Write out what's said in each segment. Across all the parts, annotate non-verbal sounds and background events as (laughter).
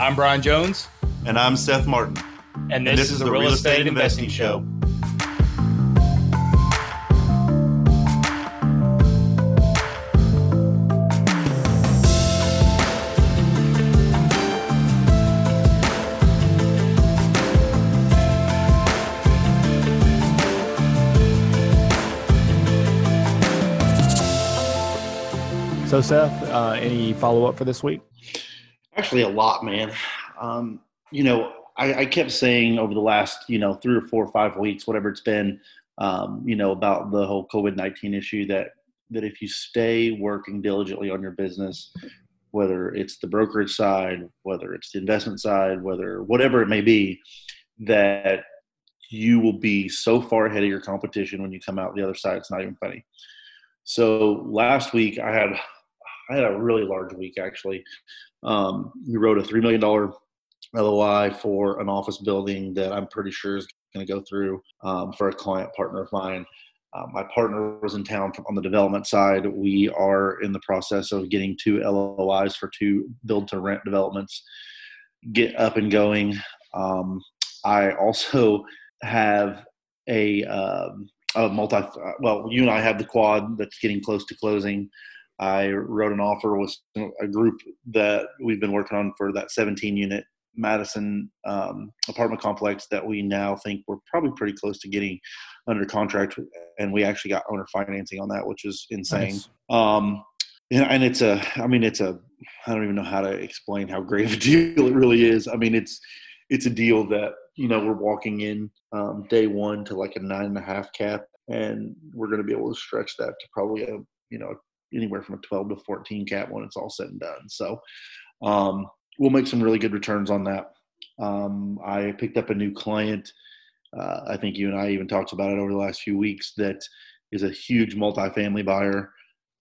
I'm Brian Jones. And I'm Seth Martin. And this, and this is, is the Real Estate, Estate Investing, Investing Show. So, Seth, uh, any follow up for this week? Actually, a lot, man. Um, you know, I, I, kept saying over the last, you know, three or four or five weeks, whatever it's been, um, you know, about the whole COVID nineteen issue that that if you stay working diligently on your business, whether it's the brokerage side, whether it's the investment side, whether whatever it may be, that you will be so far ahead of your competition when you come out the other side. It's not even funny. So last week I had I had a really large week actually. Um, we wrote a three million dollar LOI for an office building that I'm pretty sure is going to go through um, for a client partner of mine. Uh, my partner was in town on the development side. We are in the process of getting two LOIs for two build to rent developments get up and going. Um, I also have a, um, a multi. Well, you and I have the quad that's getting close to closing. I wrote an offer with a group that we've been working on for that 17 unit Madison um, apartment complex that we now think we're probably pretty close to getting under contract, and we actually got owner financing on that, which is insane. Nice. Um, and, and it's a, I mean, it's a, I don't even know how to explain how great of a (laughs) deal it really is. I mean, it's it's a deal that you know we're walking in um, day one to like a nine and a half cap, and we're going to be able to stretch that to probably a you know anywhere from a 12 to 14 cap when it's all said and done. So um, we'll make some really good returns on that. Um, I picked up a new client. Uh, I think you and I even talked about it over the last few weeks. That is a huge multifamily buyer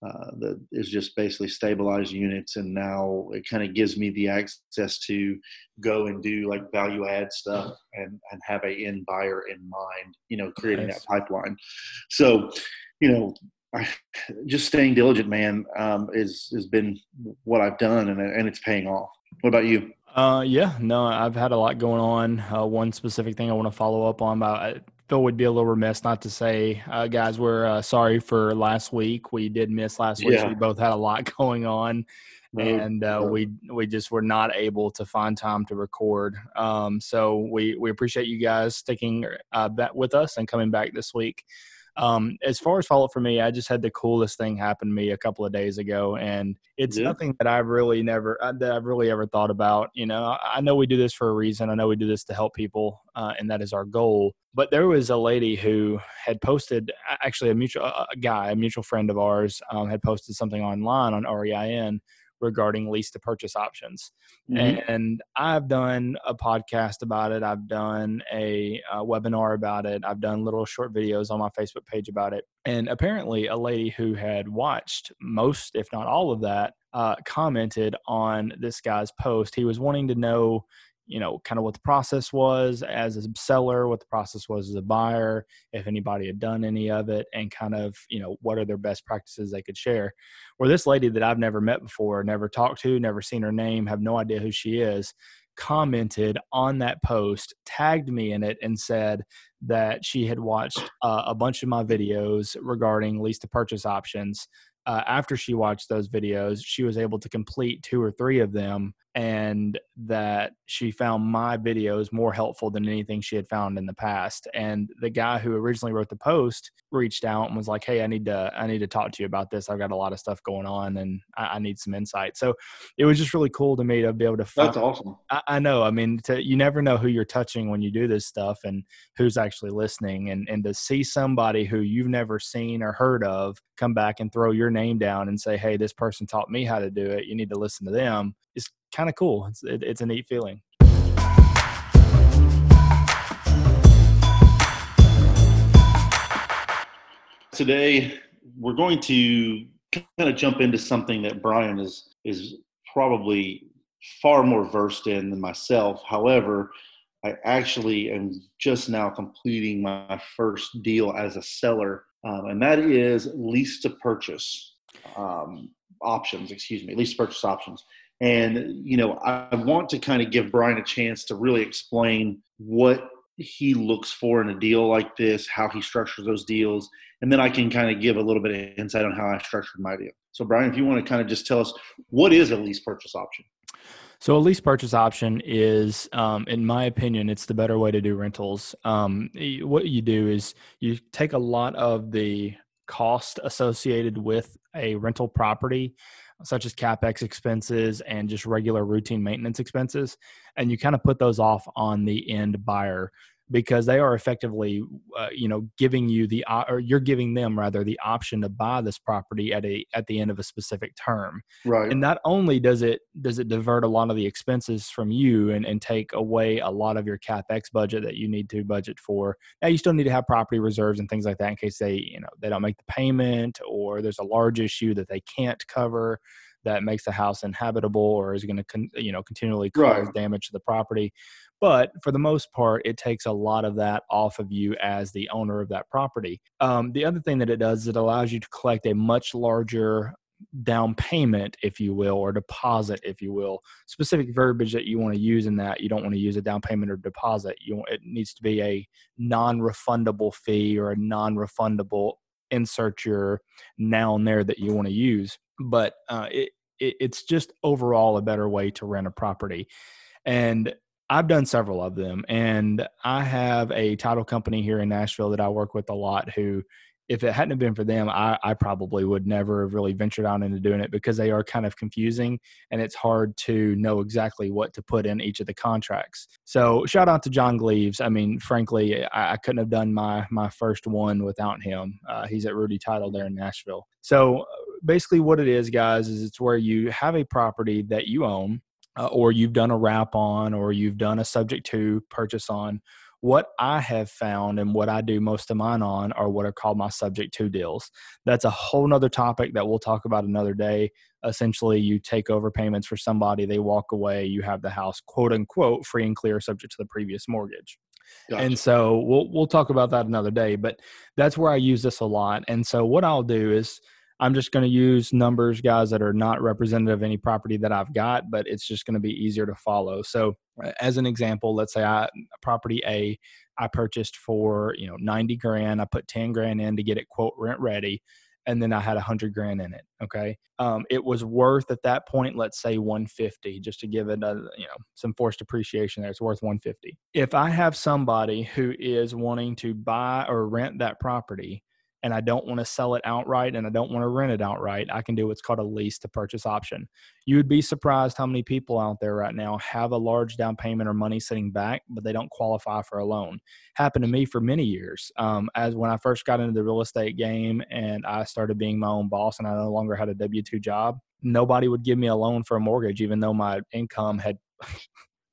uh, that is just basically stabilized units, and now it kind of gives me the access to go and do like value add stuff and and have a end buyer in mind. You know, creating nice. that pipeline. So, you know, (laughs) just staying diligent, man, um, is has been what I've done, and and it's paying off. What about you? Uh, yeah, no, I've had a lot going on. Uh, one specific thing I want to follow up on about. I feel would be a little remiss not to say, uh, guys, we're uh, sorry for last week. We did miss last week. Yeah. We both had a lot (laughs) going on, and uh, we we just were not able to find time to record. Um, so we we appreciate you guys sticking uh, with us and coming back this week. Um, as far as follow up for me, I just had the coolest thing happen to me a couple of days ago, and it's yeah. nothing that I've really never uh, that I've really ever thought about. You know, I know we do this for a reason. I know we do this to help people, uh, and that is our goal. But there was a lady who had posted, actually a mutual a guy, a mutual friend of ours, um, had posted something online on REIN regarding lease to purchase options. Mm-hmm. And I've done a podcast about it. I've done a, a, webinar about it. I've done little short videos on my Facebook page about it. And apparently, a lady who had watched most, if not all of that, uh, commented on this guy's post. He was wanting to know you know, kind of what the process was as a seller, what the process was as a buyer, if anybody had done any of it, and kind of, you know, what are their best practices they could share. Where this lady that I've never met before, never talked to, never seen her name, have no idea who she is, commented on that post, tagged me in it, and said that she had watched uh, a bunch of my videos regarding lease to purchase options. Uh, after she watched those videos, she was able to complete two or three of them and that she found my videos more helpful than anything she had found in the past. And the guy who originally wrote the post reached out and was like hey i need to i need to talk to you about this. I've got a lot of stuff going on and i, I need some insight. So it was just really cool to me to be able to find, that's awesome. I, I, know i mean to, you never know who you're touching when you do this stuff and who's actually listening. And and to see somebody who you've never seen or heard of come back and throw your name down and say hey this person taught me how to do it. You need to listen to them is kind of cool. It's it, it's a neat feeling. Today we're going to kind of jump into something that Brian is is probably far more versed in than myself. However, I actually am just now completing my first deal as a seller, um, and that is lease to purchase um, options. Excuse me, lease to purchase options And, you know, I want to kind of give Brian a chance to really explain what he looks for in a deal like this, how he structures those deals, and then I can kind of give a little bit of insight on how I structured my deal. So, Brian, if you want to kind of just tell us what is a lease purchase option? So, a lease purchase option is, um, in my opinion, it's the better way to do rentals. Um, what you do is you take a lot of the cost associated with a rental property such as capex expenses and just regular routine maintenance expenses and you kind of put those off on the end buyer because they are effectively uh, you know giving you the or you're giving them rather the option to buy this property at a at the end of a specific term. Right. And not only does it does it divert a lot of the expenses from you and, and take away a lot of your capex budget that you need to budget for now you still need to have property reserves and things like that in case they you know they don't make the payment or there's a large issue that they can't cover that makes the house inhabitable or is going to con- you know continually cause right. damage to the property. But for the most part it takes a lot of that off of you as the owner of that property. Um, the other thing that it does is it allows you to collect a much larger down payment if you will or deposit if you will. Specific verbiage that you want to use in that you don't want to use a down payment or deposit. You it needs to be a non-refundable fee or a non-refundable insert your noun there that you want to use but uh, it, it, it's just overall a better way to rent a property and I've done several of them, and I have a title company here in Nashville that I work with a lot. Who, if it hadn't been for them, I, I probably would never have really ventured out into doing it because they are kind of confusing, and it's hard to know exactly what to put in each of the contracts. So, shout out to John Gleaves. I mean, frankly, I, I couldn't have done my my first one without him. Uh, he's at Rudy Title there in Nashville. So, basically, what it is, guys, is it's where you have a property that you own uh, or you've done a wrap on or you've done a subject to purchase on what i have found and what i do most of mine on are what are called my subject to deals that's a whole nother topic that we'll talk about another day essentially you take over payments for somebody they walk away you have the house quote unquote free and clear subject to the previous mortgage Gotcha. And so we'll we'll talk about that another day, but that's where I use this a lot. And so what I'll do is I'm just going to use numbers, guys, that are not representative of any property that I've got, but it's just going to be easier to follow. So, uh, as an example, let's say I property A, I purchased for you know 90 grand. I put 10 grand in to get it quote rent ready, and then I had 100 grand in it. Okay, um, it was worth at that point, let's say 150, just to give it a you know some forced appreciation there. It's worth 150. If I have somebody who is wanting to buy or rent that property and I don't want to sell it outright and I don't want to rent it outright, I can do what's called a lease to purchase option. You would be surprised how many people out there right now have a large down payment or money sitting back, but they don't qualify for a loan. Happened to me for many years. Um, as when I first got into the real estate game and I started being my own boss and I no longer had a W 2 job, nobody would give me a loan for a mortgage, even though my income had (laughs)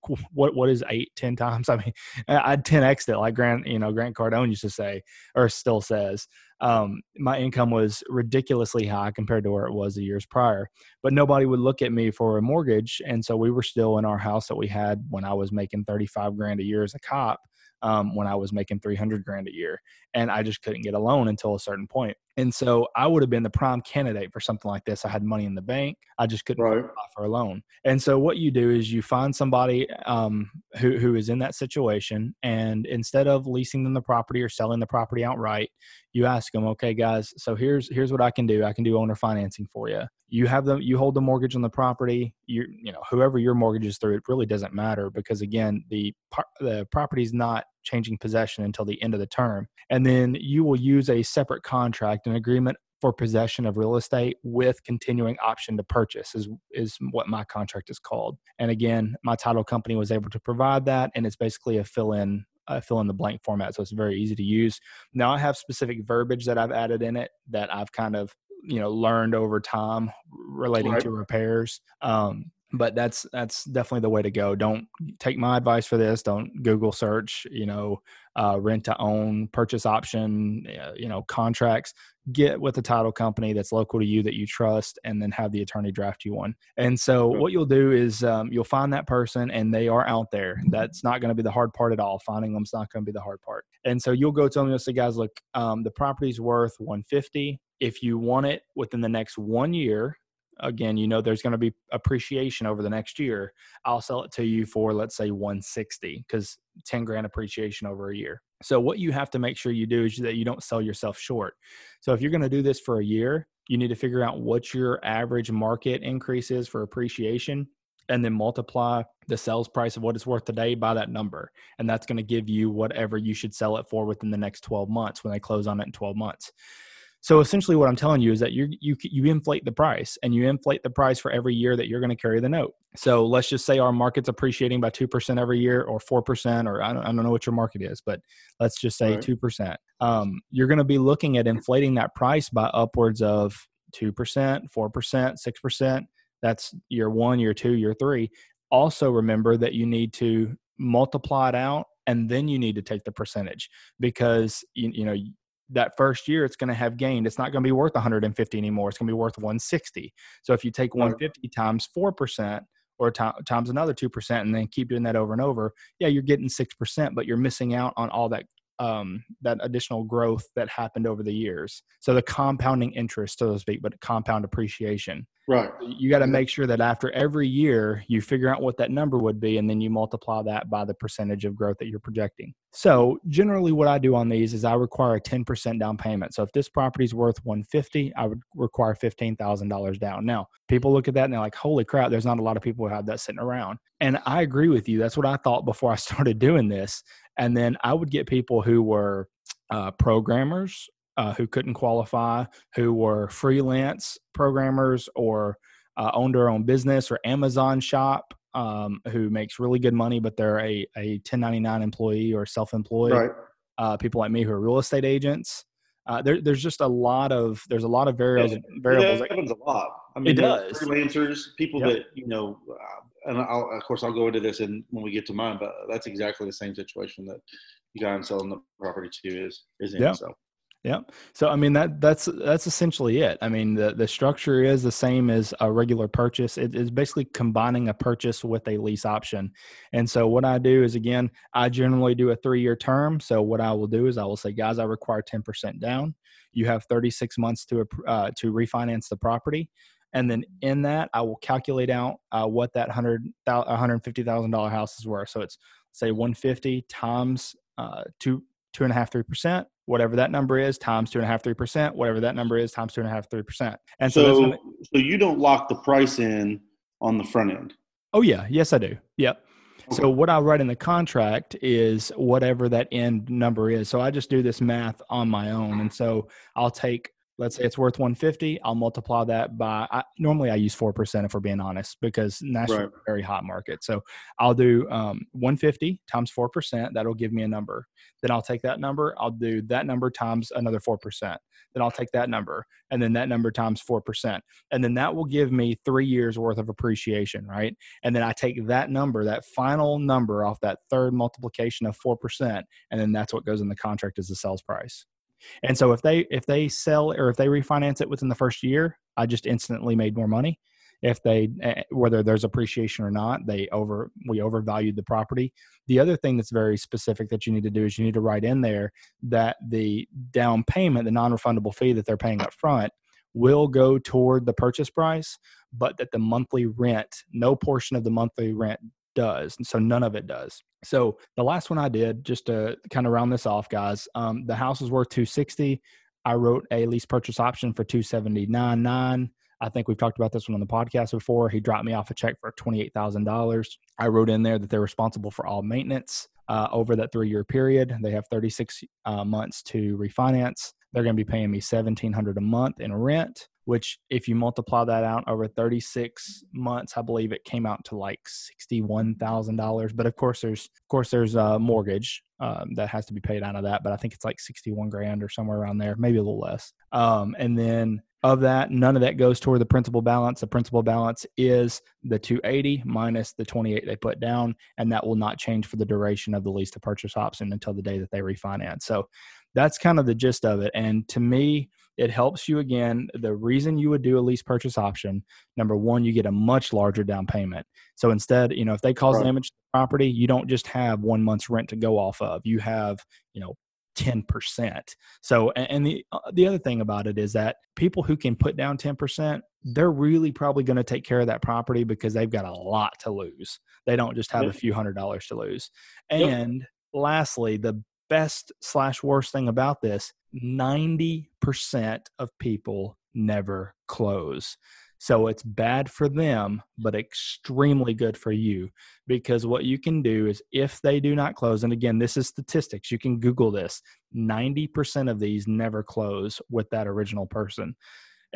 (laughs) what what is eight ten times (laughs) i mean i'd 10x it like grant you know grant cardone used to say or still says um, my income was ridiculously high compared to where it was the years prior but nobody would look at me for a mortgage and so we were still in our house that we had when i was making 35 grand a year as a cop um, when I was making 300 grand a year. And I just couldn't get a loan until a certain point. And so I would have been the prime candidate for something like this. I had money in the bank. I just couldn't right. for a loan. And so what you do is you find somebody um, who, who is in that situation. And instead of leasing them the property or selling the property outright, you ask them, okay, guys, so here's, here's what I can do. I can do owner financing for you. You have them, you hold the mortgage on the property. You, you know, whoever your mortgage is through, it really doesn't matter because again, the, the property is not changing possession until the end of the term. And then you will use a separate contract, an agreement for possession of real estate with continuing option to purchase is is what my contract is called. And again, my title company was able to provide that and it's basically a fill in uh, fill in the blank format so it's very easy to use. Now I have specific verbiage that I've added in it that I've kind of you know learned over time relating right. to repairs um, but that's that's definitely the way to go. Don't take my advice for this. Don't google search you know uh, rent to own purchase option uh, you know contracts. Get with a title company that's local to you that you trust and then have the attorney draft you one. And so what you'll do is um, you'll find that person and they are out there. That's not going to be the hard part at all. Finding them's not going to be the hard part. And so you'll go to them and say guys look um, the property's worth 150 if you want it within the next one year again, you know there's going to be appreciation over the next year. I'll sell it to you for let's say 160 because 10 grand appreciation over a year. So what you have to make sure you do is that you don't sell yourself short. So if you're going to do this for a year, you need to figure out what your average market increase is for appreciation and then multiply the sales price of what it's worth today by that number. And that's going to give you whatever you should sell it for within the next 12 months when they close on it in 12 months. So essentially, what I'm telling you is that you you you inflate the price, and you inflate the price for every year that you're going to carry the note. So let's just say our market's appreciating by two percent every year, or four percent, or I don't, I don't know what your market is, but let's just say two right. percent. Um, you're going to be looking at inflating that price by upwards of two percent, four percent, six percent. That's year one, year two, year three. Also, remember that you need to multiply it out and then you need to take the percentage because you, you know that first year it's going to have gained it's not going to be worth 150 anymore it's going to be worth 160 so if you take 150 times 4% or t- times another 2% and then keep doing that over and over yeah you're getting 6% but you're missing out on all that um, that additional growth that happened over the years. So the compounding interest, so to speak, but compound appreciation. Right. You got to make sure that after every year you figure out what that number would be, and then you multiply that by the percentage of growth that you're projecting. So generally, what I do on these is I require a 10% down payment. So if this property is worth 150, I would require $15,000 down. Now, people look at that and they're like, "Holy crap!" There's not a lot of people who have that sitting around. And I agree with you. That's what I thought before I (laughs) started doing this. And then I would get people who were uh, programmers uh, who couldn't qualify, who were freelance programmers or uh, owned their own business or Amazon shop um, who makes really good money, but they're a, a 1099 employee or self employed. Right. Uh, people like me who are real estate agents. Uh, there, there's just a lot of there's a lot of variables. Yeah, variables. It happens a lot. I mean, it does. Freelancers, people yep. that you know, uh, and I'll, of course I'll go into this in, when we get to mine, but that's exactly the same situation that the guy I'm selling the property to is is in. Yeah. So yeah. So I mean that that's that's essentially it. I mean the the structure is the same as a regular purchase. It is basically combining a purchase with a lease option. And so what I do is again, I generally do a 3-year term. So what I will do is I will say guys, I require 10% down. You have 36 months to uh, to refinance the property. And then in that, I will calculate out uh, what that hundred hundred fifty thousand dollar house is worth. So it's say one fifty times uh, two two and a half three percent whatever that number is times two and a half three percent whatever that number is times two and a half three percent. And so so, so you don't lock the price in on the front end? Oh yeah. Yes i do. Yep. Okay. so what i write in the contract is whatever that end number is. So i just do this math on my own. And so i'll take let's say it's worth 150 i'll multiply that by I, normally i use 4% if we're being honest because Nashville right. very hot market. So i'll do um, 150 times 4% that'll give me a number. Then i'll take that number i'll do that number times another 4% then i'll take that number and then that number times 4% and then that will give me three years worth of appreciation right? And then i take that number that final number off that third multiplication of 4% and then that's what goes in the contract as the sales price and so if they if they sell or if they refinance it within the first year, I just instantly made more money. If they eh, whether there's appreciation or not, they over we overvalued the property. The other thing that's very specific that you need to do is you need to write in there that the down payment, the non-refundable fee that they're paying up front, will go toward the purchase price, but that the monthly rent, no portion of the monthly rent does. And so none of it does. So the last one I did, just to kind of round this off, guys, um, the house was worth 260. I wrote a lease purchase option for 279.9. I think we've talked about this one on the podcast before. He dropped me off a check for $28,000. I wrote in there that they're responsible for all maintenance uh, over that three year period. They have 36 uh, months to refinance. They're going to be paying me 1700 a month in rent which if you multiply that out over 36 months, I believe it came out to like $61,000. But of course, there's, of course, there's a mortgage um, that has to be paid out of that, but I think it's like 61 grand or somewhere around there, maybe a little less. Um, and then of that, none of that goes toward the principal balance. The principal balance is the 280 minus the 28 they put down, and that will not change for the duration of the lease to purchase option until the day that they refinance. So that's kind of the gist of it. And to me, it helps you again. The reason you would do a lease purchase option, number one, you get a much larger down payment. So instead, you know, if they cause right. damage to the property, you don't just have one month's rent to go off of. You have, you know, 10%. So, and the uh, the other thing about it is that people who can put down 10%, they're really probably going to take care of that property because they've got a lot to lose. They don't just have a few hundred dollars to lose. And lastly, the best slash worst thing about this 90% of people never close. So it's bad for them, but extremely good for you because what you can do is if they do not close, and again, this is statistics, you can Google this 90% of these never close with that original person.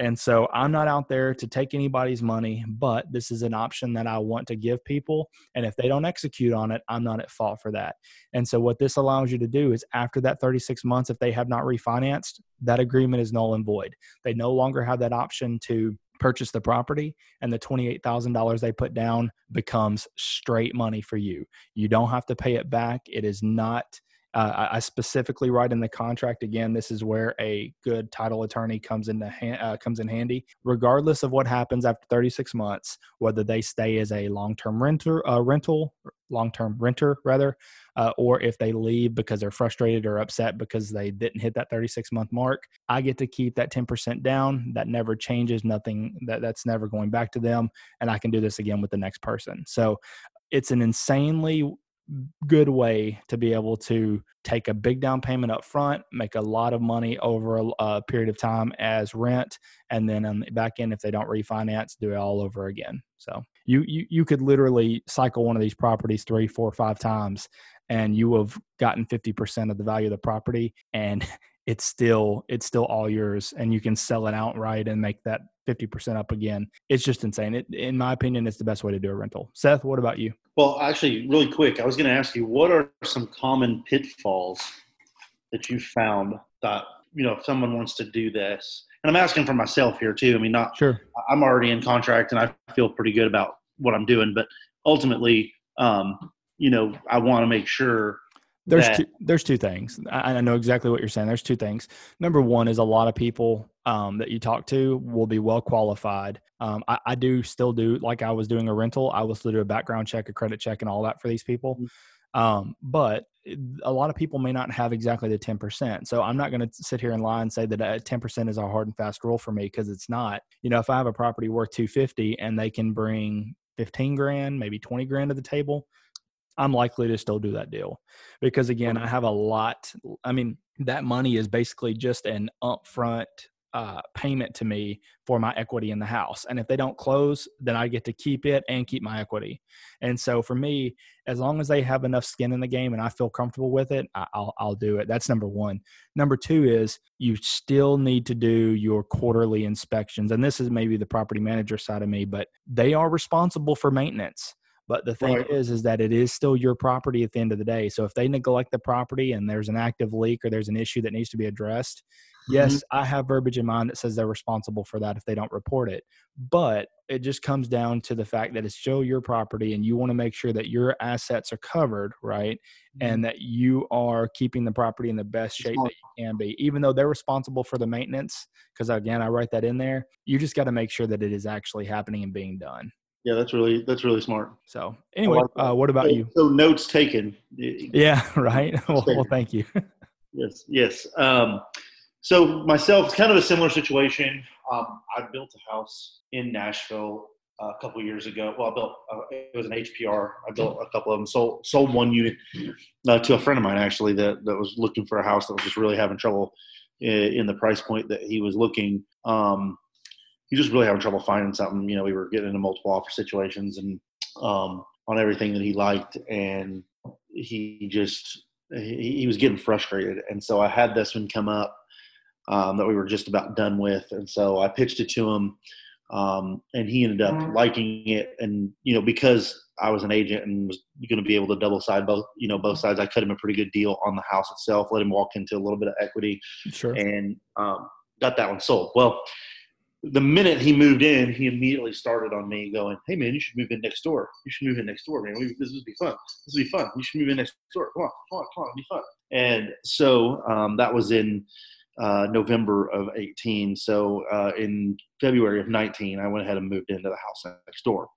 And so I'm not out there to take anybody's money, but this is an option that I want to give people. And if they don't execute on it, I'm not at fault for that. And so what this allows you to do is after that 36 months, if they have not refinanced, that agreement is null and void. They no longer have that option to purchase the property and the $28,000 they put down becomes straight money for you. You don't have to pay it back. It is not uh, I specifically write in the contract again. This is where a good title attorney comes in ha- uh, comes in handy. Regardless of what happens after 36 months, whether they stay as a long term renter, uh, rental, long term renter rather, uh, or if they leave because they're frustrated or upset because they didn't hit that 36 month mark, I get to keep that 10% down. That never changes. Nothing that that's never going back to them, and I can do this again with the next person. So it's an insanely good way to be able to take a big down payment up front, make a lot of money over a, a, uh, period of time as rent, and then on the back end, if they don't refinance, do it all over again. So you you you could literally cycle one of these properties three, four, five times, and you have gotten fifty percent of the value of the property, and (laughs) it's still it's still all yours and you can sell it outright and make that 50% up again. It's just insane. It, in my opinion it's the best way to do a rental. Seth what about you? Well actually really quick i was going to ask you what are some common pitfalls that you found that you know if someone wants to do this and i'm asking for myself here too. I mean not sure. I'm already in contract and i feel pretty good about what i'm doing but ultimately um, you know i want to make sure there's that, two, there's two things. I, I, know exactly what you're saying. There's two things. Number one is a lot of people um, that you talk to will be well qualified. Um, I, I, do still do like I was doing a rental. I will still do a background check, a credit check, and all that for these people. Mm-hmm. Um, but a lot of people may not have exactly the 10%. So I'm not going to sit here and lie and say that 10% is a hard and fast rule for me because it's not. You know, if I have a property worth 250 and they can bring 15 grand, maybe 20 grand to the table, I'm likely to still do that deal because again, I have a lot. I mean, that money is basically just an upfront uh, payment to me for my equity in the house. And if they don't close, then I get to keep it and keep my equity. And so for me, as long as they have enough skin in the game and I feel comfortable with it, I'll, I'll do it. That's number one. Number two is you still need to do your quarterly inspections. And this is maybe the property manager side of me, but they are responsible for maintenance. But the thing right. is, is that it is still your property at the end of the day. So if they neglect the property and there's an active leak or there's an issue that needs to be addressed, yes, mm-hmm. I have verbiage in mind that says they're responsible for that if they don't report it. But it just comes down to the fact that it's still your property and you want to make sure that your assets are covered, right? Mm-hmm. And that you are keeping the property in the best shape that you can be, even though they're responsible for the maintenance. Because again, I write that in there. You just got to make sure that it is actually happening and being done. Yeah, that's really that's really smart. So anyway, like uh, what about so, you? So notes taken. Yeah, (laughs) right. well, well, thank you. (laughs) yes, yes. Um, so myself, it's kind of a similar situation. Um, I built a house in Nashville a couple years ago. Well, I built uh, it was an HPR. I built a couple of them. Sold sold one unit uh, to a friend of mine actually that that was looking for a house that was just really having trouble in, in the price point that he was looking. Um, he was really having trouble finding something. You know, we were getting into multiple offer situations and um, on everything that he liked, and he just he, he, was getting frustrated. And so I had this one come up um, that we were just about done with, and so I pitched it to him, um, and he ended up mm-hmm. liking it. And you know, because I was an agent and was going to be able to double side both, you know, both sides, I cut him a pretty good deal on the house itself. Let him walk into a little bit of equity, sure, and um, got that one sold. Well the minute he moved in, he immediately started on me going, Hey man, you should move in next door. You should move in next door, man. We, this would be fun. This would be fun. You should move in next door. Come on, come on, come on, it'll be fun. And so um, that was in uh, November of 18. So uh, in February of 19, I went ahead and moved into the house next door.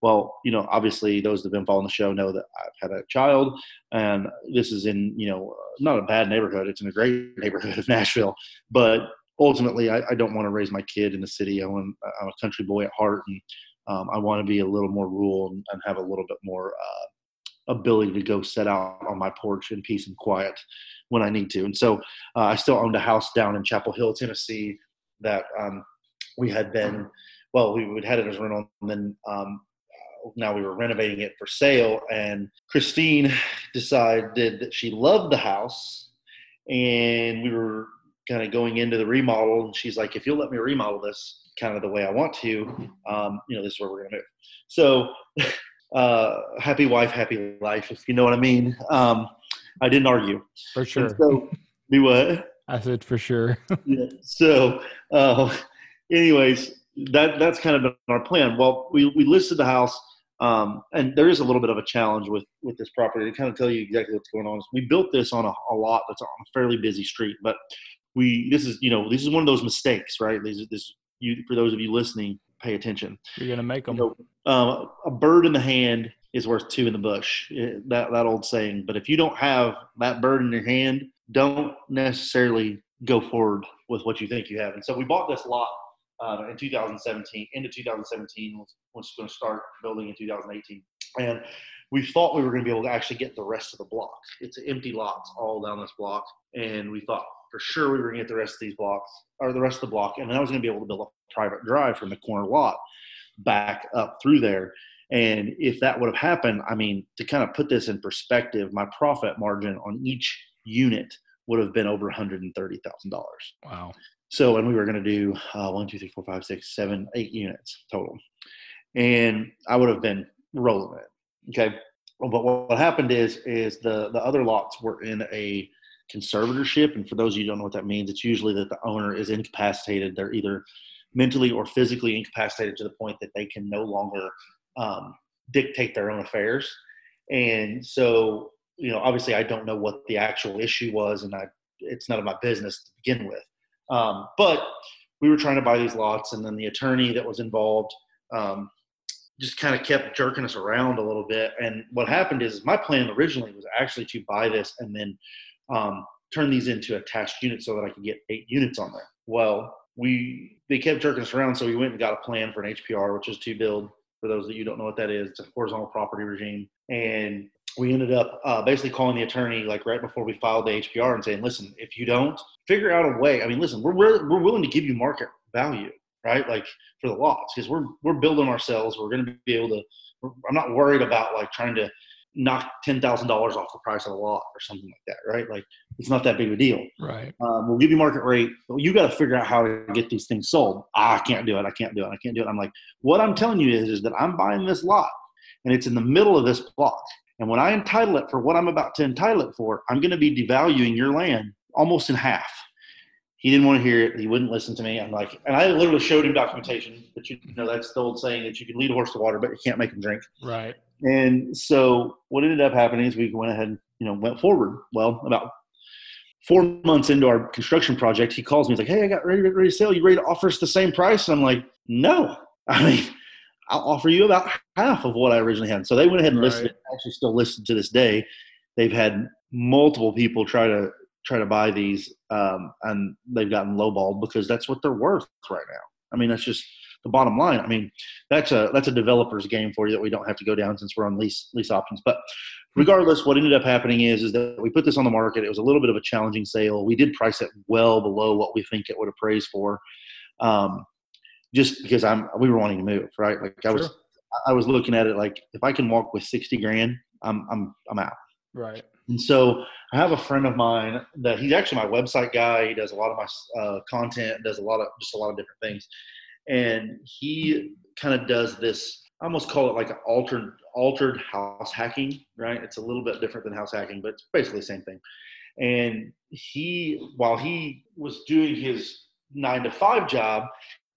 Well, you know, obviously those that have been following the show know that I've had a child, and this is in you know not a bad neighborhood. It's in a great neighborhood of Nashville, but ultimately I, I don't want to raise my kid in the city. I want I'm a country boy at heart, and um, I want to be a little more rural and, and have a little bit more uh, ability to go set out on my porch in peace and quiet when I need to. And so uh, I still owned a house down in Chapel Hill, Tennessee, that um, we had been well, we would had it as rental, and then um, now we were renovating it for sale. And Christine (sighs) decided that she loved the house, and we were kind of going into the remodel. And she's like, "If you'll let me remodel this kind of the way I want to, um, you know, this is where we're going to move." So, (laughs) uh, happy wife, happy life, if you know what I mean. Um, I didn't argue for sure. And so we what? I said for sure. (laughs) yeah. So, uh, anyways, that that's kind of been our plan. Well, we we listed the house, um, and there is a little bit of a challenge with with this property to kind of tell you exactly what's going on. We built this on a, a lot that's on a fairly busy street, but we this is you know this is one of those mistakes, right? These this you for those of you listening, pay attention. You're gonna make them. You know, um, a bird in the hand is worth two in the bush. That that old saying. But if you don't have that bird in your hand, don't necessarily go forward with what you think you have. And so we bought this lot uh, in 2017, into 2017, was, was going to start building in 2018. And we thought we were going to be able to actually get the rest of the block. It's empty lots all down this block. And we thought for sure we were going to get the rest of these blocks or the rest of the block. And then I was going to be able to build a private drive from the corner lot back up through there. And if that would have happened, I mean, to kind of put this in perspective, my profit margin on each unit would have been over $130,000. Wow. So, and we were going to do uh, one, two, three, four, five, six, seven, eight units total. And I would have been rolling it. Okay. But what happened is, is the, the other lots were in a conservatorship. And for those of you who don't know what that means, it's usually that the owner is incapacitated. They're either mentally or physically incapacitated to the point that they can no longer um, dictate their own affairs. And so, you know, obviously I don't know what the actual issue was and I, it's none of my business to begin with. Um, but we were trying to buy these lots, and then the attorney that was involved um, just kind of kept jerking us around a little bit. And what happened is my plan originally was actually to buy this and then um, turn these into attached units so that I could get eight units on there. Well, we they kept jerking us around, so we went and got a plan for an HPR, which is to build. For those that you don't know what that is, it's a horizontal property regime, and we ended up uh, basically calling the attorney like right before we filed the HPR and saying, listen, if you don't figure out a way, I mean, listen, we're we're willing to give you market value, right? Like for the lots because we're we're building ourselves. We're going to be able to. I'm not worried about like trying to knock ten thousand dollars off the price of a lot or something like that, right? Like it's not that big of a deal. Right. Um, we'll give you market rate. But you got to figure out how to get these things sold. Ah, I can't do it. I can't do it. I can't do it. I'm like, what I'm telling you is, is that I'm buying this lot, and it's in the middle of this block and when I entitle it for what I'm about to entitle it for, I'm going to be devaluing your land almost in half. He didn't want to hear it. He wouldn't listen to me. I'm like, and I literally showed him documentation that you, know that's the old saying that you can lead a horse to water, but you can't make him drink. Right. And so what ended up happening is we went ahead and you know went forward. Well, about four months into our construction project, he calls me. He's like, "Hey, I got ready, ready to sell. You ready to offer us the same price?" And I'm like, "No." (laughs) I mean, I'll offer you about half of what I originally had. So they went ahead and listed it. Actually, still listed to this day. They've had multiple people try to try to buy these, um, and they've gotten lowballed because that's what they're worth right now. I mean, that's just the bottom line. I mean, that's a that's a developer's game for you that we don't have to go down since we're on lease lease options. But regardless, what ended up happening is is that we put this on the market. It was a little bit of a challenging sale. We did price it well below what we think it would appraise for. Um, just because I'm we were wanting to move, right? Like I was I was looking at it like if I can walk with sixty grand, I'm I'm I'm out. Right. And so I have a friend of mine that he's actually my website guy. He does a lot of my uh, content, does a lot of just a lot of different things, and he kind of does this. I almost call it like an altered altered house hacking, right? It's a little bit different than house hacking, but it's basically the same thing. And he, while he was doing his nine to five job,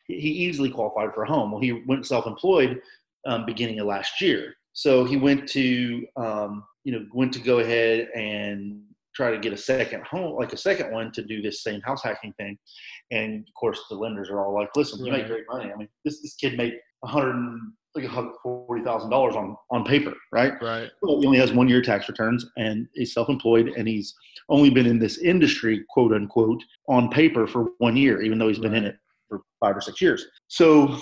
he easily qualified for a home. Well, he went self-employed um, beginning of last year. So he went to, um, you know, went to go ahead and try to get a second home, like a second one to do this same house hacking thing. And of course, the lenders are all like, listen, you make great money. I mean, this, this kid made 100, like forty thousand dollars on on paper, right? Right. Well, he only has one year tax returns, and he's self-employed, and he's only been in this industry, quote unquote, on paper for one year, even though he's been right. in it for five or six years. So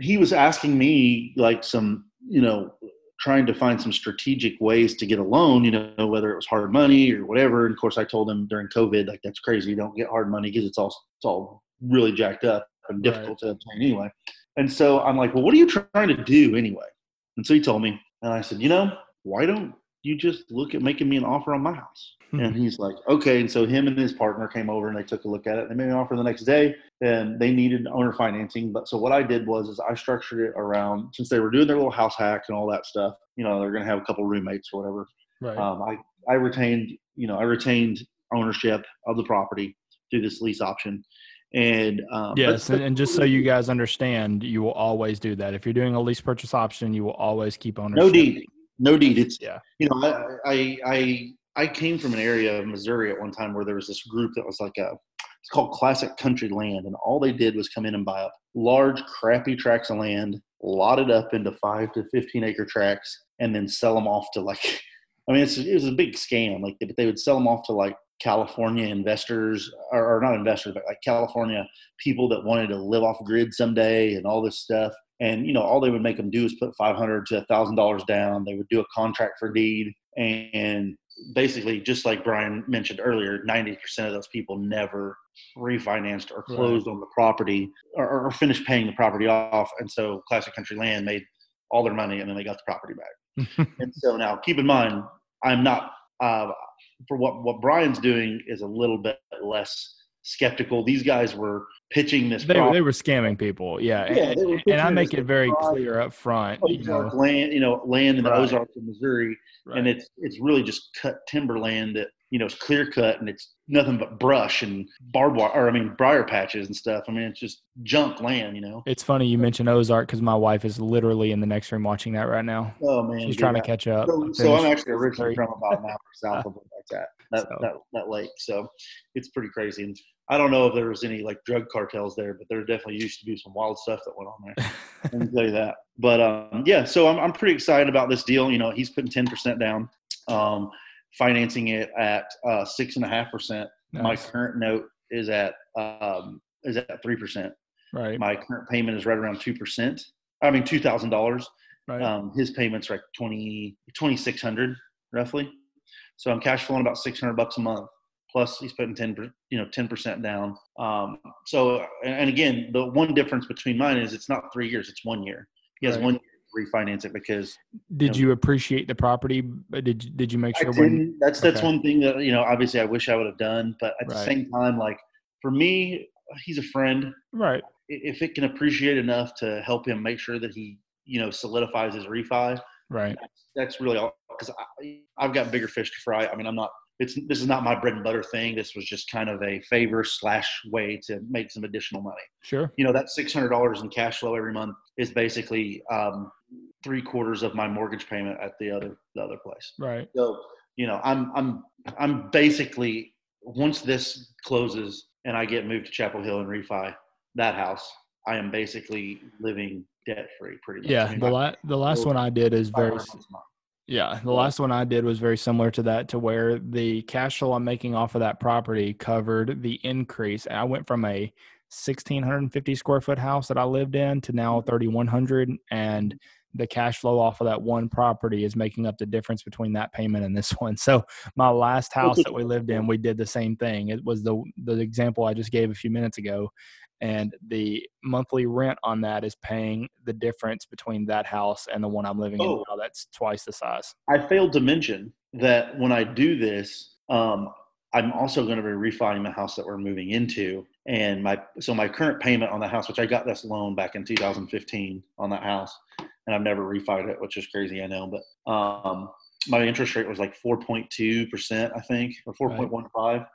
he was asking me like some, you know, trying to find some strategic ways to get a loan, you know, whether it was hard money or whatever. And of course, I told him during COVID, like that's crazy. You don't get hard money because it's all it's all really jacked up and difficult right. to obtain anyway. And so I'm like, well, what are you trying to do anyway? And so he told me, and I said, you know, why don't you just look at making me an offer on my house? And he's like, okay. And so him and his partner came over and they took a look at it. They made an offer the next day, and they needed owner financing. But so what I did was, is I structured it around since they were doing their little house hack and all that stuff. You know, they're going to have a couple roommates or whatever. Right. Um, I I retained, you know, I retained ownership of the property through this lease option. And um, yes, and, and, just so you guys understand, you will always do that. If you're doing a lease purchase option, you will always keep ownership. No deed, no deed. It's yeah. You know, I, I I I came from an area of Missouri at one time where there was this group that was like a it's called Classic Country Land, and all they did was come in and buy up large, crappy tracts of land, lot it up into five to fifteen acre tracts, and then sell them off to like. (laughs) I mean, it was a big scam. Like, but they would sell them off to like California investors, or, or, not investors, but like California people that wanted to live off grid someday and all this stuff. And you know, all they would make them do is put five hundred to thousand dollars down. They would do a contract for deed, and basically, just like Brian mentioned earlier, ninety percent of those people never refinanced or closed right. on the property or, or finished paying the property off. And so, Classic Country Land made all their money, and then they got the property back. (laughs) and so now, keep in mind, I'm not. Uh, for what what Brian's doing is a little bit less skeptical. These guys were pitching this. They, they were scamming people, yeah. yeah and, and I make it very clear up front. You know, land, you know, land in the right. Ozarks of Missouri, right. and it's it's really just cut timberland that you know it's clear cut and it's nothing but brush and barbed wire, or I mean briar patches and stuff. I mean it's just junk land, you know. It's funny you mentioned Ozark because my wife is literally in the next room watching that right now. Oh man, she's trying to catch up. So, so I'm actually originally from about an hour (laughs) south of like that that, so. that that lake, so it's pretty crazy. And I don't know if there was any like drug cartels there, but there definitely used to be some wild stuff that went on there. (laughs) Let me tell you that. But um, yeah, so I'm I'm pretty excited about this deal. You know, he's putting ten percent down, um, financing it at uh, six and a half percent. My current note is at um, is at three percent. Right. My current payment is right around two percent. I mean, two thousand dollars. Right. Um, his payments are like 20, 2600 roughly. So I'm cash flowing about 600 bucks a month. Plus he's putting 10, you know, 10% down. Um, so, and again, the one difference between mine is it's not three years, it's one year. He has right. one year refinance it because. Did you, know, you appreciate the property? Did, did you make sure? When, that's, that's okay. one thing that, you know, obviously I wish I would have done, but at right. the same time, like for me, he's a friend. Right. If it can appreciate enough to help him make sure that he, you know, solidifies his refi, right that's, that's really all because i've got bigger fish to fry i mean i'm not it's this is not my bread and butter thing. This was just kind of a favor slash way to make some additional money. Sure. You know that $600 in cash flow every month is basically um, three quarters of my mortgage payment at the other the other place. Right. So you know i'm i'm i'm basically once this closes and i get moved to chapel hill and refi that house i am basically living debt free pretty much. Yeah, I mean, the la- the last one I did is very yeah, the last one I did was very similar to that to where the cash flow I'm making off of that property covered the increase. I went from a 1650 square foot house that I lived in to now mm-hmm. 3100 and the cash flow off of that one property is making up the difference between that payment and this (laughs) one. So my last house that we lived in, we did the same thing. It was the the example I just gave a few minutes ago and the monthly rent on that is paying the difference between that house and the one I'm living oh, in now. That's twice the size. I failed to mention that when I do this, um, I'm also going to be refining the house that we're moving into, and my so my current payment on the house, which I got this loan back in 2015 on that house, and I've never refied it, which is crazy, I know, but um, my interest rate was like 4.2 percent, I think, or 4.15. Right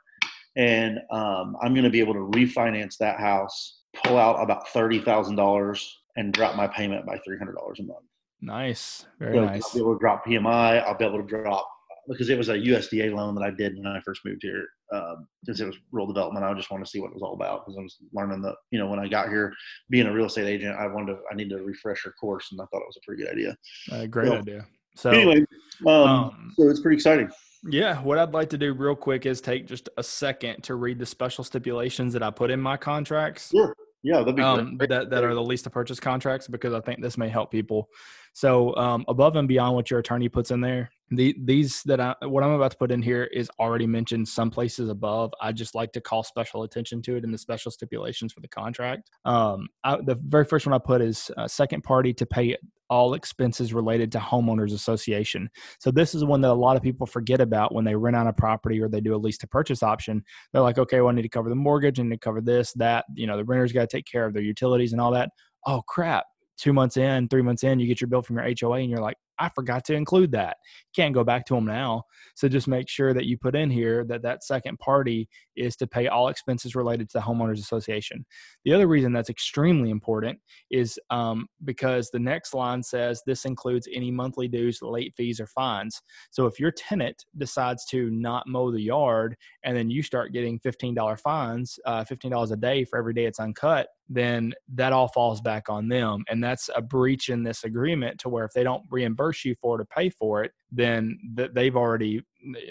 and um, I'm going to be able to refinance that house, pull out about thirty thousand dollars, and drop my payment by three hundred dollars a month. Nice, very so nice. I'll be able to drop PMI. I'll be able to drop because it was a USDA loan that I did when I first moved here. Um, since it was rural development, I just wanted to see what it was all about because I was learning the, you know, when I got here, being a real estate agent, I wanted to, I needed a refresher course, and I thought it was a pretty good idea. Uh, great so, idea. So anyway, um, um, so it's pretty exciting. Yeah, what I'd like to do real quick is take just a second to read the special stipulations that I put in my contracts. Sure. Yeah, that'd be um, that that are the lease to purchase contracts because I think this may help people. So um, above and beyond what your attorney puts in there, the these that I what I'm about to put in here is already mentioned some places above. I just like to call special attention to it in the special stipulations for the contract. Um, I, the very first one I put is uh, second party to pay all expenses related to homeowners association. So this is one that a lot of people forget about when they rent out a property or they do a lease to purchase option. They're like, okay, well, I need to cover the mortgage, need to cover this, that. You know, the renter's got to take care of their utilities and all that. Oh crap! Two months in, three months in, you get your bill from your HOA, and you're like, I forgot to include that. Can't go back to them now. So just make sure that you put in here that that second party is to pay all expenses related to the homeowners association. The other reason that's extremely important is um, because the next line says this includes any monthly dues, late fees, or fines. So if your tenant decides to not mow the yard and then you start getting $15 fines, uh, $15 a day for every day it's uncut, then that all falls back on them. And that's a breach in this agreement to where if they don't reimburse you for to pay for it, then th- they've already,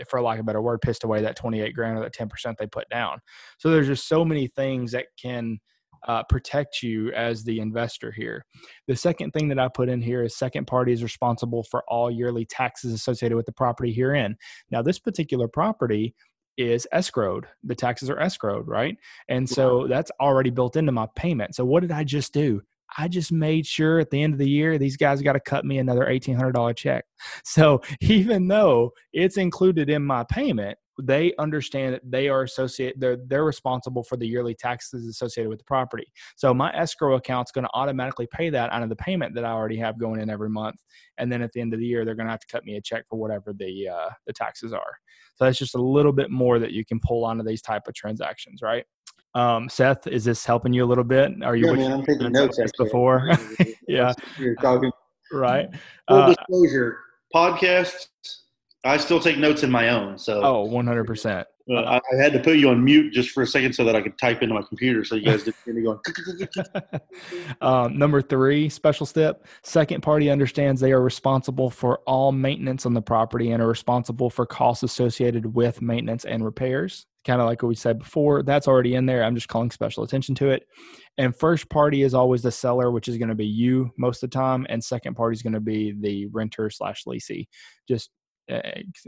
for lack of a better word, pissed away that 28 grand or that 10% they put down. So there's just so many things that can uh, protect you as the investor here. The second thing that I put in here is second party is responsible for all yearly taxes associated with the property herein. Now, this particular property is escrowed. The taxes are escrowed, right? And so that's already built into my payment. So what did I just do? I just made sure at the end of the year these guys got to cut me another $1800 check. (laughs) So even though it's included in my payment, they understand that they are associated they're they're responsible for the yearly taxes associated with the property. So my escrow account's going to automatically pay that out of the payment that i already have going in every month and then at the end of the year they're going to have to cut me a check for whatever the uh, the taxes are. So that's just a little bit more that you can pull onto these type of transactions right um, Seth, is this helping you a little bit? Are you yeah, man, I'm taking notes before? (laughs) yeah, you're talking right. Full uh, disclosure: podcasts I still take notes in my own. So oh, one hundred percent. I, I had to put you on mute just for a second so that I could type into my computer, so you guys didn't hear me going. (laughs) (laughs) um, number three, special step: second party understands they are responsible for all maintenance on the property and are responsible for costs associated with maintenance and repairs. Kind of like what we said before, that's already in there. I'm just calling special attention to it. And first party is always the seller, which is going to be you most of the time, and second party is going to be the renter slash leasee. Just uh,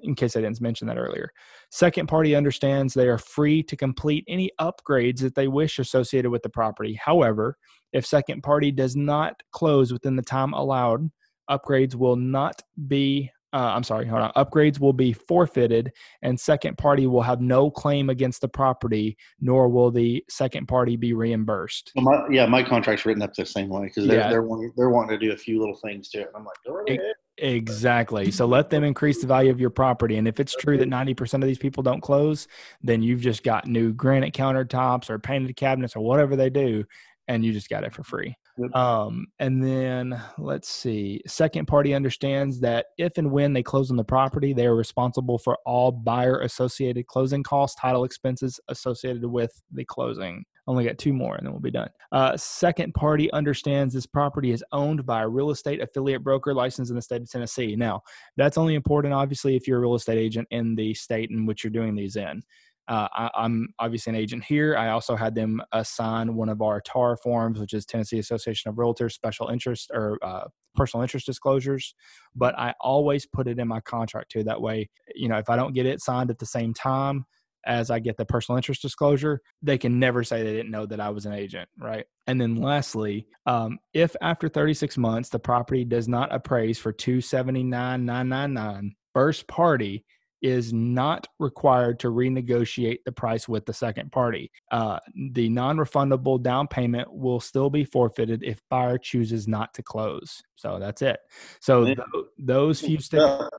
in case I didn't mention that earlier. Second party understands they are free to complete any upgrades that they wish associated with the property. However, if second party does not close within the time allowed, upgrades will not be uh, I'm sorry, hold on. Upgrades will be forfeited, and second party will have no claim against the property, nor will the second party be reimbursed. Well, my, yeah, my contract's written up the same way because they're, yeah. they're, wanting, they're wanting to do a few little things to it. I'm like, go right ahead. Exactly. So let them increase the value of your property. And if it's true that 90% of these people don't close, then you've just got new granite countertops or painted cabinets or whatever they do, and you just got it for free. Yep. Um, and then let's see. Second party understands that if and when they close on the property, they are responsible for all buyer associated closing costs, title expenses associated with the closing. Only got two more and then we'll be done. Uh, second party understands this property is owned by a real estate affiliate broker licensed in the state of Tennessee. Now, that's only important, obviously, if you're a real estate agent in the state in which you're doing these in. Uh, I, am obviously an agent here. I also had them assign one of our TAR forms, which is Tennessee Association of Realtors Special Interest or uh, Personal Interest Disclosures. But I always put it in my contract too. That way, you know, if I don't get it signed at the same time as I get the personal interest disclosure, they can never say they didn't know that I was an agent, right? And then lastly, um, if after 36 months the property does not appraise for 279,999, first party is not required to renegotiate the price with the second party. Uh, the non refundable down payment will still be forfeited if buyer chooses not to close. So that's it. So th- those few steps.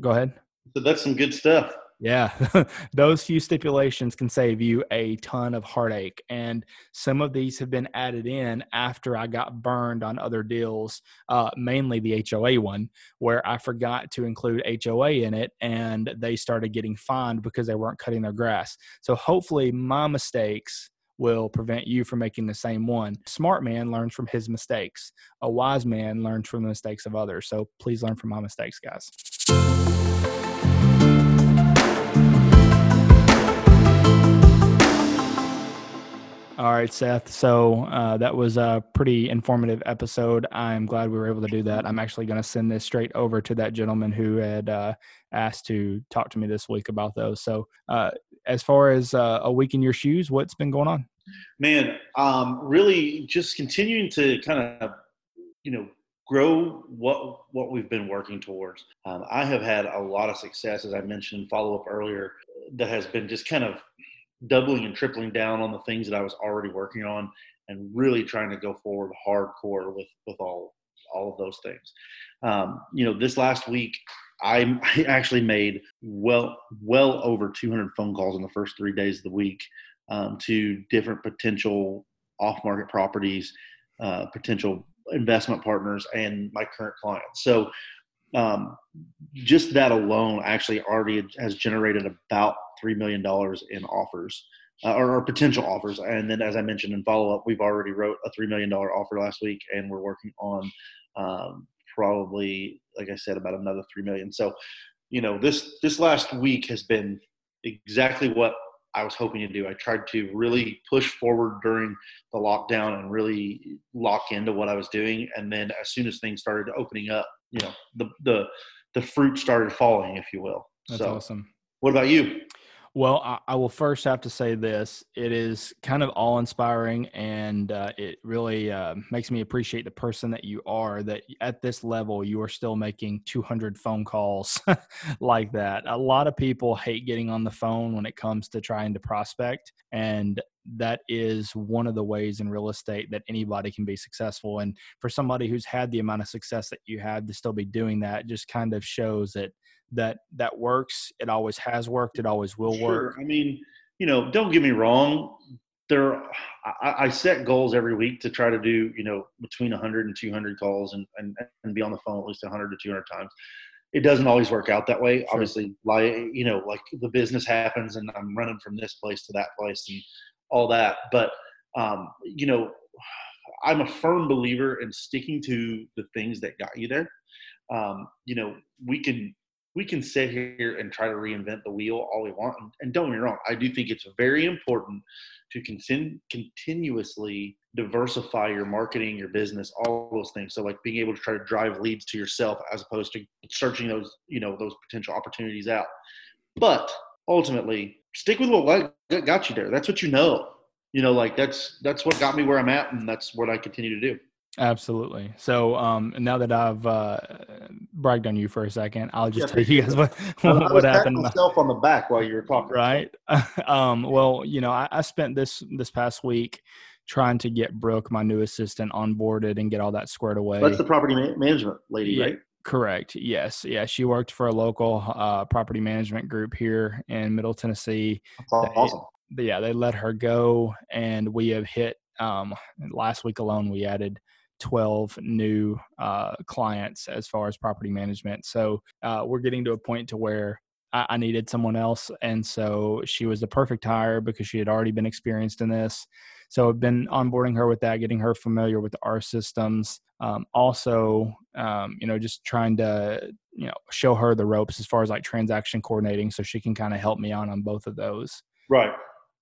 Go ahead. So that's some good stuff. Yeah, (laughs) those few stipulations can save you a ton of heartache. And some of these have been added in after I got burned on other deals, uh, mainly the HOA one, where I forgot to include HOA in it and they started getting fined because they weren't cutting their grass. So hopefully, my mistakes will prevent you from making the same one. Smart man learns from his mistakes. A wise man learns from the mistakes of others. So please learn from my mistakes, guys. All right, Seth. So uh, that was a pretty informative episode. I'm glad we were able to do that. I'm actually going to send this straight over to that gentleman who had uh, asked to talk to me this week about those. So, uh, as far as uh, a week in your shoes, what's been going on? Man, um, really just continuing to kind of, you know, grow what what we've been working towards. Um, I have had a lot of success, as I mentioned, follow up earlier, that has been just kind of doubling and tripling down on the things that I was already working on and really trying to go forward hardcore with with all all of those things. Um, you know, this last week (laughs) I, actually made well well over 200 phone calls in the first three days of the week um, to different potential off market properties, uh, potential investment partners, and my current clients. So um, just that alone actually already has generated about three million dollars in offers uh, or, or, potential offers. And then, as I mentioned in follow up, we've already wrote a three million dollar offer last week, and we're working on um, probably, like I said, about another three million. So, you know, this this last week has been exactly what I was hoping to do. I tried to really push forward during the lockdown and really lock into what I was doing. And then, as soon as things started opening up, you know, the the the fruit started falling, if you will. That's so, awesome. What about you? Well, I, I, will first have to say this. It is kind of awe inspiring, and uh, it really uh, makes me appreciate the person that you are. That at this level, you are still making 200 phone calls (laughs) like that. A lot of people hate getting on the phone when it comes to trying to prospect. And that is one of the ways in real estate that anybody can be successful. And for somebody who's had the amount of success that you had to still be doing that, just kind of shows that that that works. It always has worked. It always will sure. work. I mean, you know, don't get me wrong. There, I, I, set goals every week to try to do, you know, between 100 and 200 calls and, and, and be on the phone at least 100 to 200 times. It doesn't always work out that way. Sure. Obviously, like, you know, like the business happens and I'm running from this place to that place and all that. But, um, you know, I'm a firm believer in sticking to the things that got you there. Um, you know, we can we can sit here and try to reinvent the wheel all we want. And, don't get me wrong, I do think it's very important to continue, continuously diversify your marketing, your business, all those things. So like being able to try to drive leads to yourself as opposed to searching those, you know, those potential opportunities out. But ultimately, stick with what got you there. That's what you know. You know, like that's that's what got me where I'm at, and that's what I continue to do. Absolutely. So um, now that I've uh, bragged on you for a second, I'll just yeah, tell you (laughs) guys what, (laughs) what, what happened. Myself on the back while you were talking. Right. (laughs) um, well, you know, I, I, spent this this past week trying to get Brooke, my new assistant, onboarded and get all that squared away. That's the property ma- management lady, yeah, right? Correct. Yes. Yeah. She worked for a local uh, property management group here in Middle Tennessee. That's awesome. They, yeah, they let her go, and we have hit um, last week alone. We added 12 new uh, clients as far as property management. So uh, we're getting to a point to where I, I, needed someone else, and so she was the perfect hire because she had already been experienced in this. So I've been onboarding her with that, getting her familiar with our systems. Um, also, um, you know, just trying to you know show her the ropes as far as like transaction coordinating, so she can kind of help me on on both of those. Right.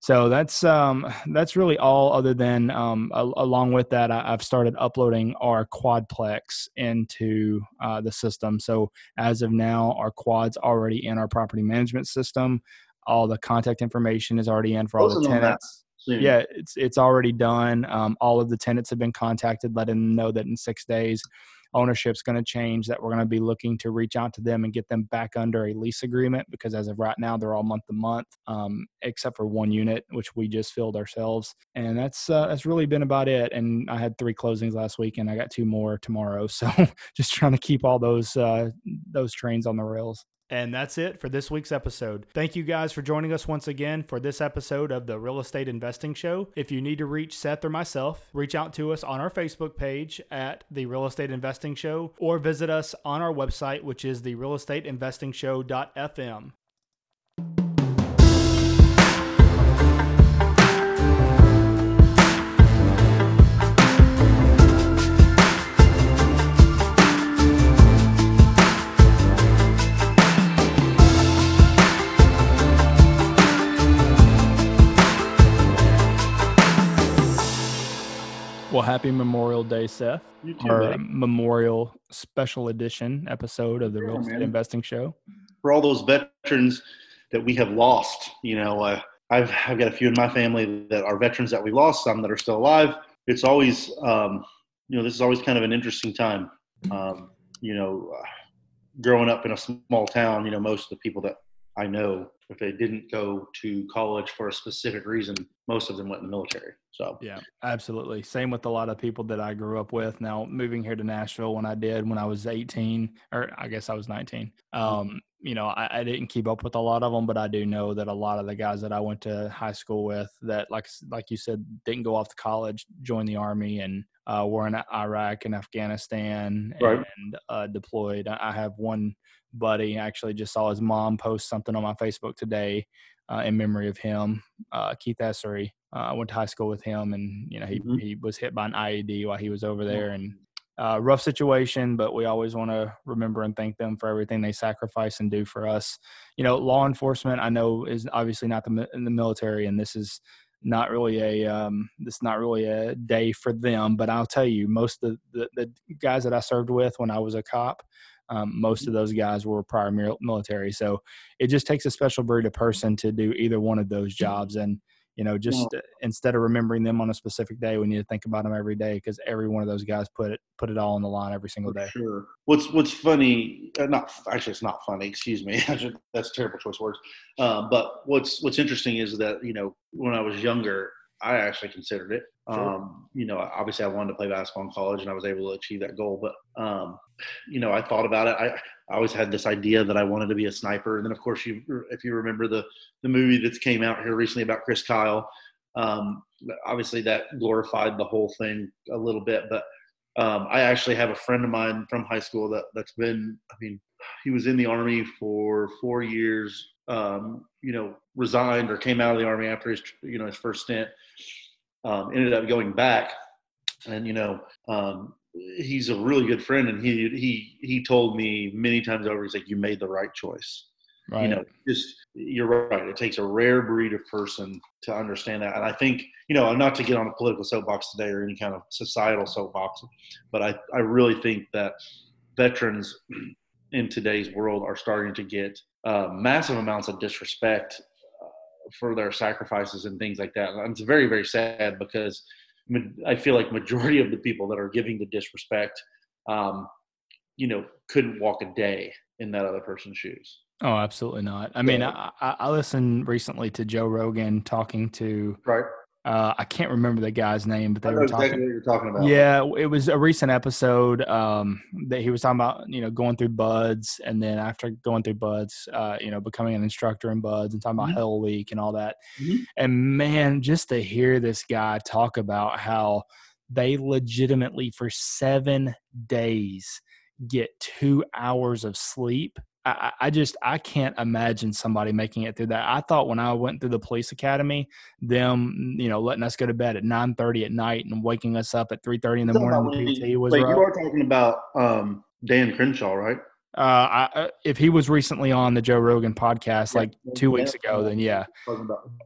So that's um, (sighs) that's really all. Other than um, a, along with that, I, have started uploading our quadplex into uh, the system. So as of now, our quad's already in our property management system. All the contact information is already in for all the tenants. Yeah, it's it's already done. Um, all of the tenants have been contacted, letting them know that in six days ownership's going to change that we're going to be looking to reach out to them and get them back under a lease agreement because as of right now they're all month to month um, except for one unit which we just filled ourselves. And that's uh, that's really been about it. And i had three closings last week and i got two more tomorrow. (laughs) So just trying to keep all those uh, those trains on the rails And that's it for this week's episode. Thank you guys for joining us once again for this episode of the Real Estate Investing Show. If you need to reach Seth or myself, reach out to us on our Facebook page at the Real Estate Investing Show or visit us on our website, which is the Real happy Memorial Day, Seth. You too, Our. Memorial Special Edition episode of the Real Estate man. Investing Show. for all those veterans that we have lost. You know, uh, I've I've got a few in my family that are veterans that we lost, some that are still alive. It's always, um, you know, this is always kind of an interesting time. Um, you know, uh, growing up in a small town, you know, most of the people that I know, if they didn't go to college for a specific reason, most of them went in the military. So Yeah, absolutely. Same with a lot of people that I grew up with. Now, moving here to Nashville when I did when I was 18, or I guess I was 19. Um, you know, I, I didn't keep up with a lot of them, but I do know that a lot of the guys that I went to high school with that, like like you said, didn't go off to college, joined the army, and uh, were in Iraq and Afghanistan Right. and uh, deployed. I I have one buddy actually just saw his mom post something on my Facebook today uh, in memory of him, uh, Keith Essery. Uh, I went to high school with him, and you know he Mhm. he was hit by an IED while he was over there, and uh, rough situation. But we always want to remember and thank them for everything they sacrifice and do for us. You know, law enforcement I know is obviously not the in the military, and this is not really a um, this is not really a day for them. But I'll tell you, most of the, the guys that I served with when I was a cop. Um, most of those guys were prior military, so it just takes a special breed of person to do either one of those jobs. And you know, just uh, instead of remembering them on a specific day, we need to think about them every day because every one of those guys put it put it all on the line every single day. Sure. What's What's funny? Uh, not actually, it's not funny. Excuse me. (laughs) That's a terrible choice of words. Uh, but what's What's interesting is that you know when I was younger, I actually considered it. Sure. Um, you know, obviously, I wanted to play basketball in college, and I was able to achieve that goal. But um, you know, I thought about it. I, I always had this idea that I wanted to be a sniper. And then, of course, you if you remember the the movie that's came out here recently about Chris Kyle, um, obviously that glorified the whole thing a little bit. But um, I actually have a friend of mine from high school that that's been. I mean, he was in the army for four years. Um, you know, resigned or came out of the army after his you know his first stint. Um, ended up going back, and you know, um, he's a really good friend. And he he he told me many times over, he's like, "You made the right choice." Right. you know just you're right it takes a rare breed of person to understand that and i think you know not to get on a political soapbox today or any kind of societal soapbox but i, I really think that veterans in today's world are starting to get uh, massive amounts of disrespect uh, for their sacrifices and things like that and it's very very sad because i feel like majority of the people that are giving the disrespect um, you know couldn't walk a day in that other person's shoes oh, absolutely not. I mean, Yeah. I, I listened recently to Joe Rogan talking to right uh, I can't remember the guy's name, but they were exactly talking. what you're talking about. Yeah, it was a recent episode um, that he was talking about, you know, going through BUD/S, and then after going through BUD/S, uh, you know, becoming an instructor in BUD/S, and talking about Mhm. Hell Week and all that. Mhm. And man, just to hear this guy talk about how they legitimately for seven days get two hours of sleep. I, I just I can't imagine somebody making it through that. I thought when I went through the police academy, them you know letting us go to bed at nine thirty at night and waking us up at three thirty in the morning. when- PT was Wait, rough. you are talking about um, Dan Crenshaw, right? Uh, I, uh, if he was recently on the Joe Rogan podcast like two weeks ago, then yeah,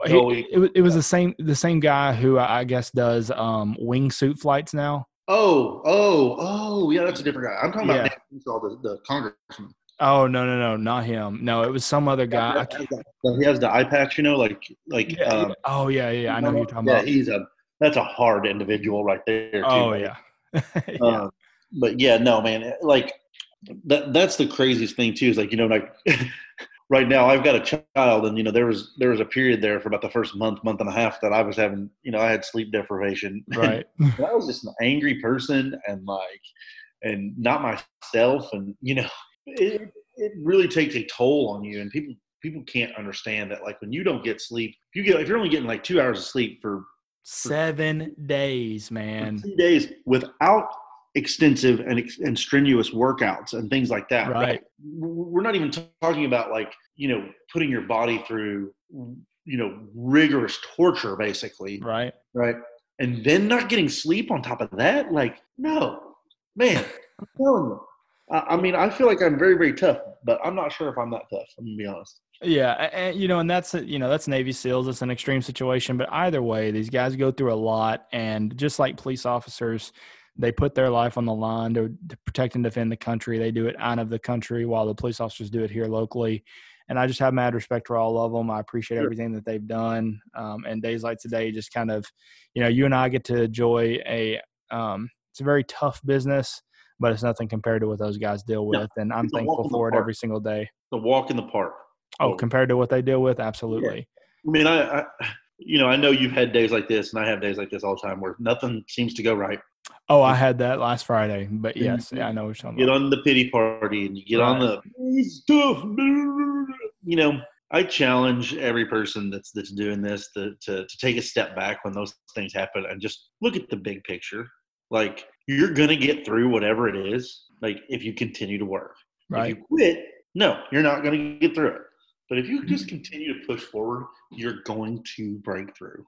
He- it, was, it was the same the same guy who I guess does um, wingsuit flights now. Oh, oh, oh, yeah, that's a different guy. I'm talking Yeah. about Dan Crenshaw, the, the congressman. Oh no no no not him. No, it was some other guy. I Yeah, can't, he has the eye patch, you know, like like. yeah, um. Oh yeah yeah I know who you're talking yeah, about. he's a that's a hard individual right there. Too, Oh man. yeah. (laughs) yeah. Um, but yeah, no, man. Like that. That's the craziest thing too. Is like you know, like (laughs) right now I've got a child, and you know there was there was a period there for about the first month, month and a half that I was having. You know, I had sleep deprivation. (laughs) right. I was just an angry person, and like, and not myself, and you know. It, it really takes a toll on you, and people people can't understand that. Like when you don't get sleep, if you get if you're only getting like two hours of sleep for seven days, man, two days without extensive and, and strenuous workouts and things like that. Right. We're not even talking about like you know putting your body through you know rigorous torture, basically. Right. Right. And then not getting sleep on top of that, like no, man, I'm telling you. I mean, I feel like I'm very, very tough, but I'm not sure if I'm that tough. I'm gonna be honest. Yeah, and you know, and that's you know that's Navy SEALs. It's an extreme situation, but either way, these guys go through a lot, and just like police officers, they put their life on the line to, to protect and defend the country. They do it out of the country, while the police officers do it here locally. And I just have mad respect for all of them. I appreciate sure. everything that they've done. Um, and days like today, just kind of, you know, you and I get to enjoy a. Um, it's a very tough business but it's nothing compared to what those guys deal with. and I'm thankful for it every single day. The walk in the park. Oh, compared to what they deal with, absolutely. Yeah. I mean, I, I, you know, I know you've had days like this, and I have days like this all the time where nothing seems to go right. Oh, I had that last Friday, but yes, yeah, I know what you're talking Get on the pity party, and you get right. on the stuff. (laughs) You know, I challenge every person that's that's doing this to, to to take a step back when those things happen and just look at the big picture. Like you're gonna get through whatever it is. Like if you continue to work. Right. If you quit, no, you're not gonna get through it. But if you just mm-hmm. continue to push forward, you're going to break through.